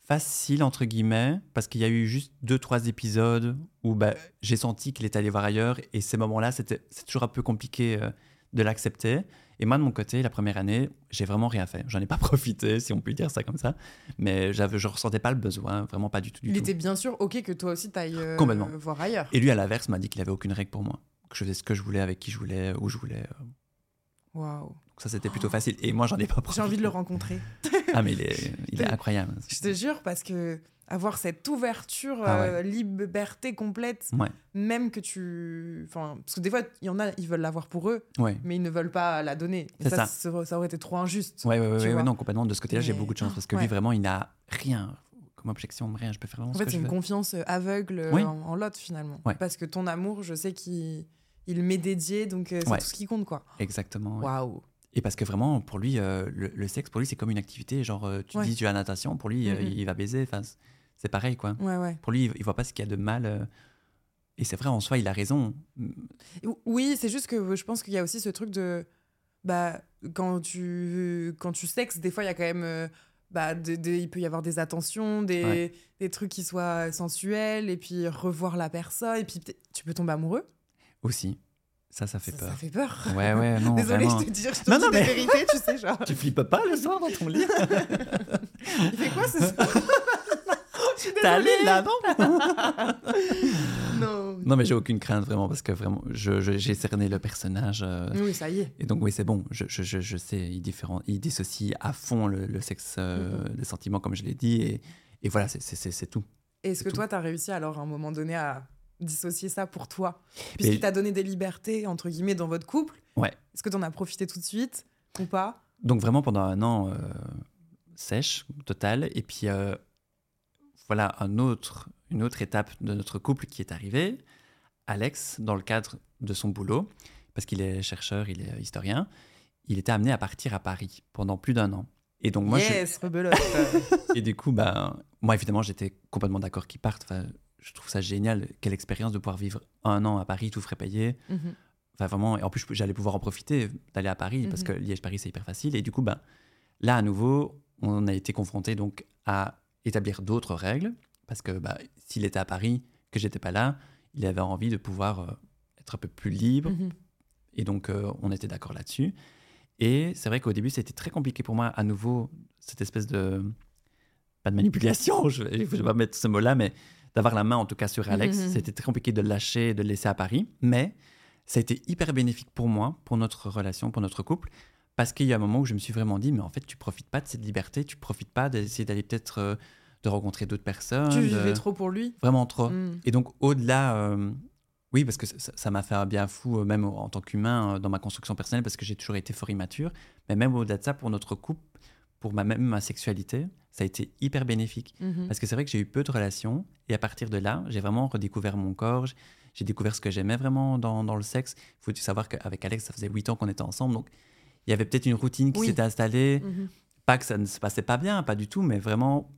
facile entre guillemets parce qu'il y a eu juste deux trois épisodes où bah, j'ai senti qu'il est allé voir ailleurs et ces moments-là, c'est toujours un peu compliqué euh, de l'accepter. Et moi de mon côté, la première année, j'ai vraiment rien fait. J'en ai pas profité, si on peut dire ça comme ça. Mais j'avais, je ressentais pas le besoin, vraiment pas du tout. Du Il tout. était bien sûr ok que toi aussi t'ailles euh, Complètement. voir ailleurs. Et lui, à l'inverse, m'a dit qu'il avait aucune règle pour moi. Que je faisais ce que je voulais, avec qui je voulais, où je voulais. euh. Waouh. Donc ça, c'était plutôt facile. Et moi, j'en ai pas J'ai profité. envie de le rencontrer. Ah, mais il est, il est incroyable. Je te jure parce que avoir cette ouverture, Ah euh, liberté complète, Ouais, même que tu, enfin, parce que des fois il y en a, ils veulent l'avoir pour eux, ouais. mais ils ne veulent pas la donner. Et ça, ça. aurait été trop injuste. Ouais, ouais, non, complètement. De ce côté-là, j'ai beaucoup de chance parce que lui, vraiment, il n'a rien comme objection, rien. Je peux faire vraiment En ce fait, c'est une veux. confiance aveugle euh, en, en l'autre finalement. Parce que ton amour, je sais qu'il il m'est dédié, donc euh, c'est tout ce qui compte quoi. Exactement. Waouh. Et parce que vraiment, pour lui, euh, le, le sexe, pour lui, c'est comme une activité. Genre, euh, tu Ouais. dis, tu as la natation, pour lui, euh, il va baiser. Enfin, c'est pareil, quoi. Ouais, ouais. Pour lui, il- voit pas ce qu'il y a de mal. Et c'est vrai, en soi, il a raison. Oui, c'est juste que je pense qu'il y a aussi ce truc de. Bah, quand tu, quand tu sexes, des fois, il y a quand même. bah, de- de- il peut y avoir des attentions, des, Ouais. des trucs qui soient sensuels, et puis revoir la personne, et puis tu peux tomber amoureux. Aussi. Ça, ça fait ça, peur. ça fait peur. Ouais, ouais, non, Désolée, vraiment. je te dis, je te Non, dis non, des mais- vérités, tu sais, genre. Tu flippes pas le soir dans ton lit? Il fait quoi ce soir? Je T'es allé là, non Non. Non, mais j'ai aucune crainte vraiment parce que vraiment, je- je- j'ai cerné le personnage. euh, Oui, ça y est. Et donc, oui, c'est bon. Je, je, je, je sais, il, différen- il dissocie à fond le, le sexe, euh, les sentiments, comme je l'ai dit. Et, et voilà, c'est- tout. Est-ce que tout. toi, t'as réussi alors à un moment donné à dissocier ça pour toi Puisqu'il t'a donné des libertés, entre guillemets, dans votre couple. Ouais. Est-ce que t'en as profité tout de suite ou pas? Donc, vraiment, pendant un an, euh, sèche, total. Et puis, euh, voilà un autre, une autre étape de notre couple qui est arrivée. Alex, dans le cadre de son boulot, parce qu'il est chercheur, il est historien, il était amené à partir à Paris pendant plus d'un an. Et donc, moi, je, Yes, rebelote. Et du coup, ben, moi, évidemment, j'étais complètement d'accord qu'ils partent. Enfin, je trouve ça génial. Quelle expérience de pouvoir vivre un an à Paris, tout frais payé. Mhm. Enfin, vraiment. Et en plus, j'allais pouvoir en profiter d'aller à Paris parce Mhm. que Liège-Paris, c'est hyper facile. Et du coup, ben, là, à nouveau, on a été confronté donc à établir d'autres règles parce que bah, s'il était à Paris, que j'étais pas là, il avait envie de pouvoir euh, être un peu plus libre. Mhm. Et donc, euh, on était d'accord là-dessus. Et c'est vrai qu'au début, c'était très compliqué pour moi, à nouveau, cette espèce de pas de manipulation, je ne vais pas mettre ce mot-là, mais d'avoir la main en tout cas sur Alex. Mhm. C'était très compliqué de le lâcher, de le laisser à Paris. Mais ça a été hyper bénéfique pour moi, pour notre relation, pour notre couple. Parce qu'il y a un moment où je me suis vraiment dit, mais en fait, tu profites pas de cette liberté, tu profites pas d'essayer d'aller peut-être euh, de rencontrer d'autres personnes. Tu de- vivais trop pour lui. Vraiment trop. Mm. Et donc, au-delà, euh, oui, parce que ça m'a fait un bien fou, euh, même en tant qu'humain, dans ma construction personnelle, parce que j'ai toujours été fort immature. Mais même au-delà de ça, pour notre couple, pour ma, même ma sexualité, ça a été hyper bénéfique. Mhm. Parce que c'est vrai que j'ai eu peu de relations. Et à partir de là, j'ai vraiment redécouvert mon corps. J'ai découvert ce que j'aimais vraiment dans, dans le sexe. Il faut savoir qu'avec Alex, ça faisait 8 ans qu'on était ensemble. Donc, il y avait peut-être une routine qui Oui. s'était installée. Mhm. Pas que ça ne se passait pas bien, pas du tout, mais vraiment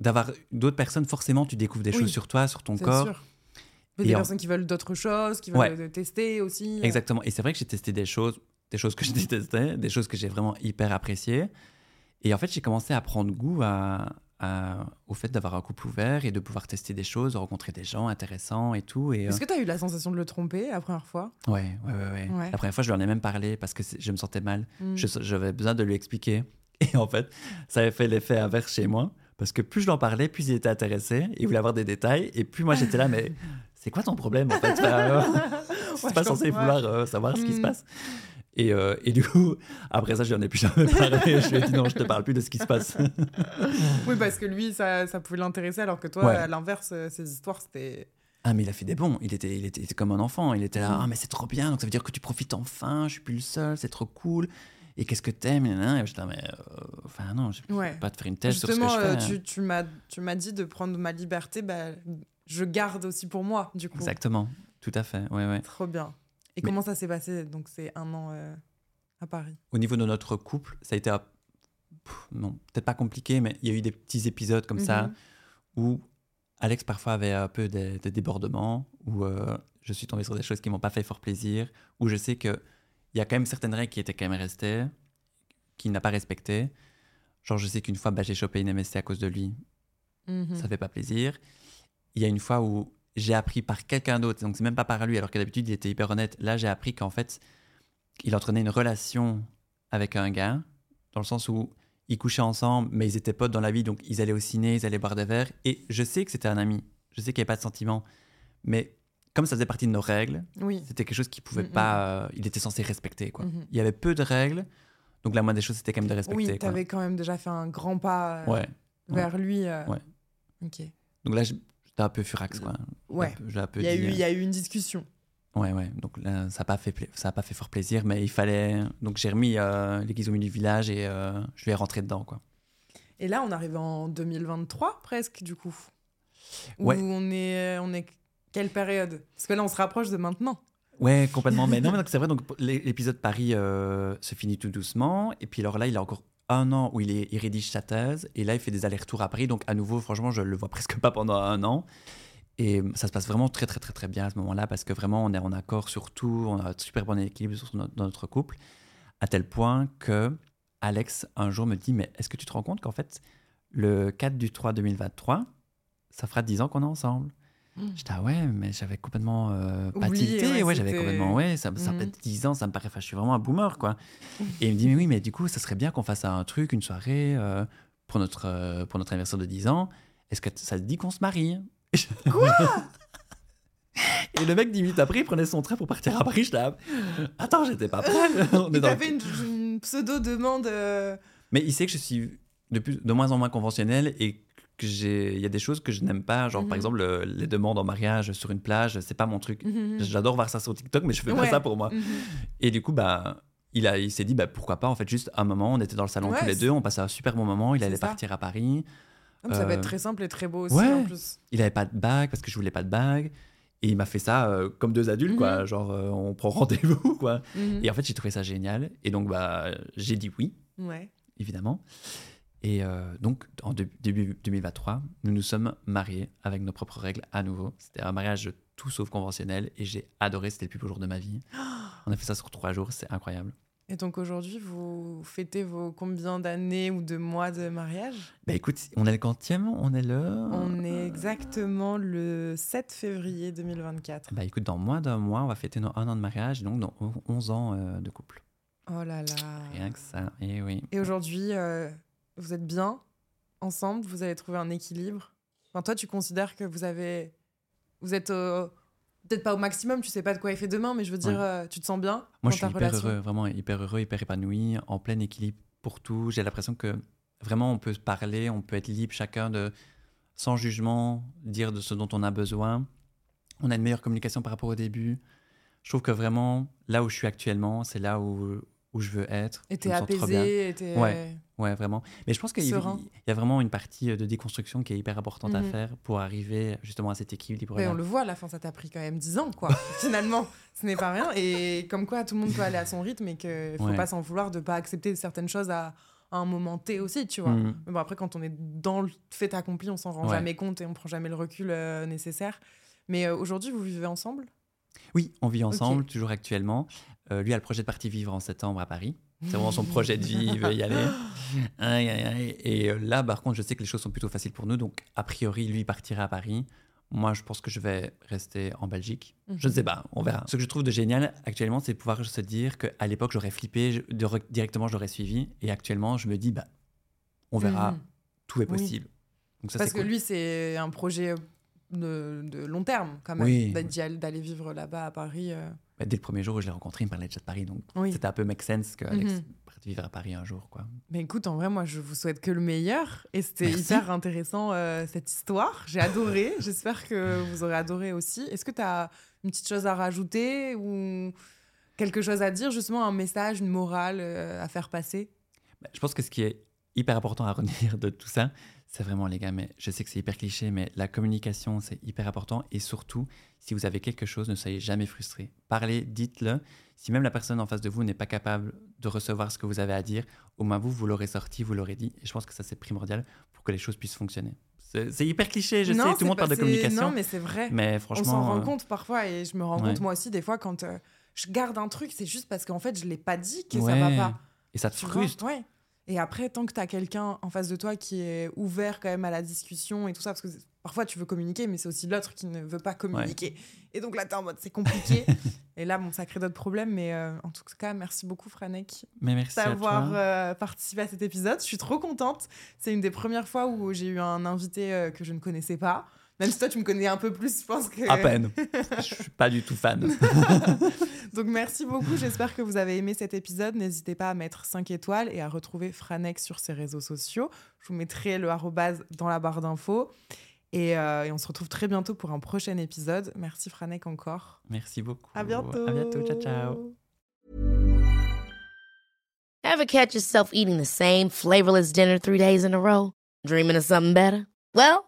d'avoir d'autres personnes, forcément, tu découvres des Oui. choses sur toi, sur ton corps. sûr. Et des en- personnes qui veulent d'autres choses, qui veulent Ouais. tester aussi. Exactement. Et c'est vrai que j'ai testé des choses, des choses que je détestais, des choses que j'ai vraiment hyper appréciées. Et en fait, j'ai commencé à prendre goût à, à- au fait d'avoir un couple ouvert et de pouvoir tester des choses, rencontrer des gens intéressants et tout. Et, euh, Est-ce que tu as eu la sensation de le tromper la première fois? Ouais, ouais, ouais, ouais. Ouais. La première fois, je lui en ai même parlé parce que je me sentais mal. Mm. Je- J'avais besoin de lui expliquer. Et en fait, ça avait fait l'effet inverse chez moi. Parce que plus je l'en parlais, plus il était intéressé. Il voulait avoir des détails. Et plus moi, j'étais là, mais c'est quoi ton problème en fait? Enfin, euh, Ouais, C'est pas censé vouloir euh, savoir ce qui se Mm. passe. Et, euh, et du coup, après ça, je n'en ai plus jamais parlé. je lui ai dit non, je te parle plus de ce qui se passe. Oui, parce que lui, ça, ça pouvait l'intéresser, alors que toi, Ouais. à l'inverse, euh, ces histoires, c'était. ah, mais il a fait des bons. Il était, il était, il était comme un enfant. Il était là, Mm. ah, mais c'est trop bien. Donc ça veut dire que tu profites enfin. Je suis plus le seul. C'est trop cool. Et qu'est-ce que t'aimes Et j'étais mais euh, enfin, non, je Ouais. pas te faire une thèse sur ce que Justement, je fais. euh, hein. tu, tu m'as tu m'as dit de prendre ma liberté, bah, je garde aussi pour moi, du coup. Exactement. Tout à fait. Ouais, ouais. Trop bien. Et Mais- comment ça s'est passé Donc, c'est un an euh, à Paris? Au niveau de notre couple, ça a été, pff, non, peut-être pas compliqué, mais il y a eu des petits épisodes comme ça Mhm. où Alex parfois avait un peu des, des débordements, où euh, je suis tombé sur des choses qui m'ont pas fait fort plaisir, où je sais que il y a quand même certaines règles qui étaient quand même restées, qu'il n'a pas respectées. Genre, je sais qu'une fois, bah, j'ai chopé une MST à cause de lui, Mhm. ça fait pas plaisir. Il y a une fois où j'ai appris par quelqu'un d'autre, donc c'est même pas par lui, alors que d'habitude il était hyper honnête. Là, j'ai appris qu'en fait, il entretenait une relation avec un gars, dans le sens où ils couchaient ensemble, mais ils étaient potes dans la vie, donc ils allaient au ciné, ils allaient boire des verres. Et je sais que c'était un ami, je sais qu'il n'y avait pas de sentiment, mais comme ça faisait partie de nos règles, Oui. c'était quelque chose qu'il pouvait Mhm. pas, euh, il était censé respecter. Quoi. Mhm. Il y avait peu de règles, donc la moindre des choses c'était quand même de respecter. Oui, quoi. t'avais quand même déjà fait un grand pas euh, Ouais. vers lui. euh. Ouais. Ok. Donc là, j'étais un peu furax, quoi. Ouais. Il y, a eu, euh, y a eu une discussion. Ouais, ouais. Donc là, ça n'a pas, fait pla- ça a pas fait fort plaisir, mais il fallait. Donc j'ai remis euh, l'église au milieu du village et euh, je ai rentré dedans, quoi. Et là, on arrive en 2023 presque, du coup. Où Ouais. on est, on est quelle période? Parce que là, on se rapproche de maintenant. Ouais, complètement. mais non, mais donc c'est vrai. Donc l'é- l'épisode Paris euh, se finit tout doucement. Et puis alors là, il a encore un an où il, est, il rédige sa thèse. Et là, il fait des allers-retours à Paris. Donc à nouveau, franchement, je le vois presque pas pendant un an. Et ça se passe vraiment très, très, très, très bien à ce moment-là parce que vraiment, on est en accord sur tout. On a un super bon équilibre dans notre couple. À tel point que Alex, un jour, me dit Mais est-ce que tu te rends compte qu'en fait, le 4 du 3 2023, ça fera 10 ans qu'on est ensemble? J'étais ah ouais, mais j'avais complètement euh, Oublié, tilté. ouais, Ouais, j'avais complètement, ouais, ça, ça fait 10 ans, ça me paraît, enfin, je suis vraiment un boomer, quoi. Et il me dit, mais oui, mais du coup, ça serait bien qu'on fasse un truc, une soirée euh, pour, notre, euh, pour notre anniversaire de 10 ans. Est-ce que ça te dit qu'on se marie? Quoi? Et le mec, 10 minutes après, il prenait son train pour partir à Paris. Là, attends, j'étais pas prêt. Il avait une, une pseudo-demande. euh, Mais il sait que je suis de, plus, de moins en moins conventionnel et que j'ai, il y a des choses que je n'aime pas. Genre, Mhm. par exemple, le- les demandes en mariage sur une plage, c'est pas mon truc. mhm. J'adore voir ça sur TikTok, mais je fais pas ça pour moi. Mhm. Et du coup, bah, il, a, il s'est dit, bah, pourquoi pas, en fait, juste un moment, on était dans le salon Ouais, tous les deux, on passait un super bon moment, il allait ça. partir à Paris. Ah, mais Ça va être Euh, très simple et très beau aussi ouais. en plus. Il avait pas de bague parce que je voulais pas de bague. Et il m'a fait ça euh, comme deux adultes, quoi. Mhm. Genre, euh, on prend rendez-vous, quoi. Mhm. Et en fait, j'ai trouvé ça génial. Et donc, bah, j'ai dit oui, évidemment. Et euh, donc, en dé- début 2023, nous nous sommes mariés avec nos propres règles à nouveau. C'était un mariage tout sauf conventionnel et j'ai adoré. C'était le plus beau jour de ma vie. On a fait ça sur trois jours, c'est incroyable. Et donc aujourd'hui, vous fêtez vos combien d'années ou de mois de mariage? Bah écoute, on est le quantième, on est le. On est exactement le 7 février 2024. Bah écoute, dans moins d'un mois, on va fêter nos un an de mariage, et donc dans 11 ans euh, de couple. Oh là là. Rien que ça, et oui. Et aujourd'hui, euh, vous êtes bien ensemble, vous avez trouvé un équilibre Enfin, toi, tu considères que vous avez, vous êtes euh, peut-être pas au maximum, tu sais pas de quoi il fait demain, mais je veux dire, Ouais. euh, tu te sens bien Moi, dans je suis ta hyper relation heureux, vraiment hyper heureux, hyper épanoui, en plein équilibre pour tout. J'ai l'impression que vraiment, on peut se parler, on peut être libre chacun de, sans jugement, dire de ce dont on a besoin. On a une meilleure communication par rapport au début. Je trouve que vraiment, là où je suis actuellement, c'est là où, où je veux être. Et t'es apaisé, et. Ouais. Ouais, vraiment. Mais je pense qu'il y, a vraiment une partie de déconstruction qui est hyper importante à Mhm. faire pour arriver justement à cet équilibre. On le voit, à la fin, ça t'a pris quand même 10 ans, quoi. Finalement, ce n'est pas rien. Et comme quoi, tout le monde peut aller à son rythme et qu'il faut Ouais. pas s'en vouloir de pas accepter certaines choses à, à un moment T aussi, tu vois. Mhm. Mais bon, après, quand on est dans le fait accompli, on s'en rend Ouais. jamais compte et on prend jamais le recul euh, nécessaire. Mais euh, aujourd'hui, vous vivez ensemble? Oui, on vit ensemble, toujours actuellement. Euh, lui a le projet de partir vivre en septembre à Paris. C'est vraiment son projet de vie, il veut y aller. Aïe, aïe, aïe. Et euh, là, par contre, je sais que les choses sont plutôt faciles pour nous. Donc, a priori, lui partira à Paris. Moi, je pense que je vais rester en Belgique. Je ne sais pas, on verra. Ce que je trouve de génial actuellement, c'est de pouvoir se dire qu'à l'époque, j'aurais flippé, je- de directement, j'aurais suivi. Et actuellement, je me dis, bah, on verra, Mhm. tout est Oui. possible. Donc, ça, Parce que cool. lui, c'est un projet de, de long terme, quand même, Oui. d'aller vivre là-bas à Paris. euh. Bah, dès le premier jour où je l'ai rencontré, il me parlait déjà de Paris. Donc, Oui. c'était un peu make sense qu'Alex Mhm. parte vivre à Paris un jour. Quoi. Mais écoute, en vrai, moi, je vous souhaite que le meilleur. Et c'était hyper intéressant, euh, cette histoire. J'ai adoré. J'espère que vous aurez adoré aussi. Est-ce que tu as une petite chose à rajouter ou quelque chose à dire, justement, un message, une morale euh, à faire passer? Bah, Je pense que ce qui est hyper important à retenir de tout ça, c'est vraiment, les gars, mais je sais que c'est hyper cliché, mais la communication, c'est hyper important. Et surtout, si vous avez quelque chose, ne soyez jamais frustré. Parlez, dites-le. Si même la personne en face de vous n'est pas capable de recevoir ce que vous avez à dire, au moins vous, vous l'aurez sorti, vous l'aurez dit. Et je pense que ça, c'est primordial pour que les choses puissent fonctionner. C'est hyper cliché, je Non, sais, tout le monde parle de communication. Non, mais c'est vrai. mais On franchement. s'en rend euh, compte parfois et je me rends ouais. compte moi aussi des fois quand euh, je garde un truc, c'est juste parce qu'en fait, je l'ai pas dit que ça ouais. va pas. Et ça te Tu vois? Frustre. Ouais. Et après, tant que tu as quelqu'un en face de toi qui est ouvert quand même à la discussion et tout ça, parce que parfois tu veux communiquer, mais c'est aussi l'autre qui ne veut pas communiquer. Et donc là, t'es en mode c'est compliqué. et là, bon, ça crée d'autres problèmes, mais euh, en tout cas, merci beaucoup, Franek, d'avoir euh, participé à cet épisode. Je suis trop contente. C'est une des premières fois où j'ai eu un invité euh, que je ne connaissais pas. Même si toi, tu me connais un peu plus, je pense que. À peine. je suis pas du tout fan. Donc merci beaucoup, j'espère que vous avez aimé cet épisode. N'hésitez pas à mettre 5 étoiles et à retrouver Franek sur ses réseaux sociaux. Je vous mettrai le arrobase dans la barre d'infos. Et, euh, et on se retrouve très bientôt pour un prochain épisode. Merci Franek encore. Merci beaucoup. À bientôt. À bientôt. Ciao, ciao. Ever catch yourself eating the same flavorless dinner three days in a row? Dreaming of something better? Well,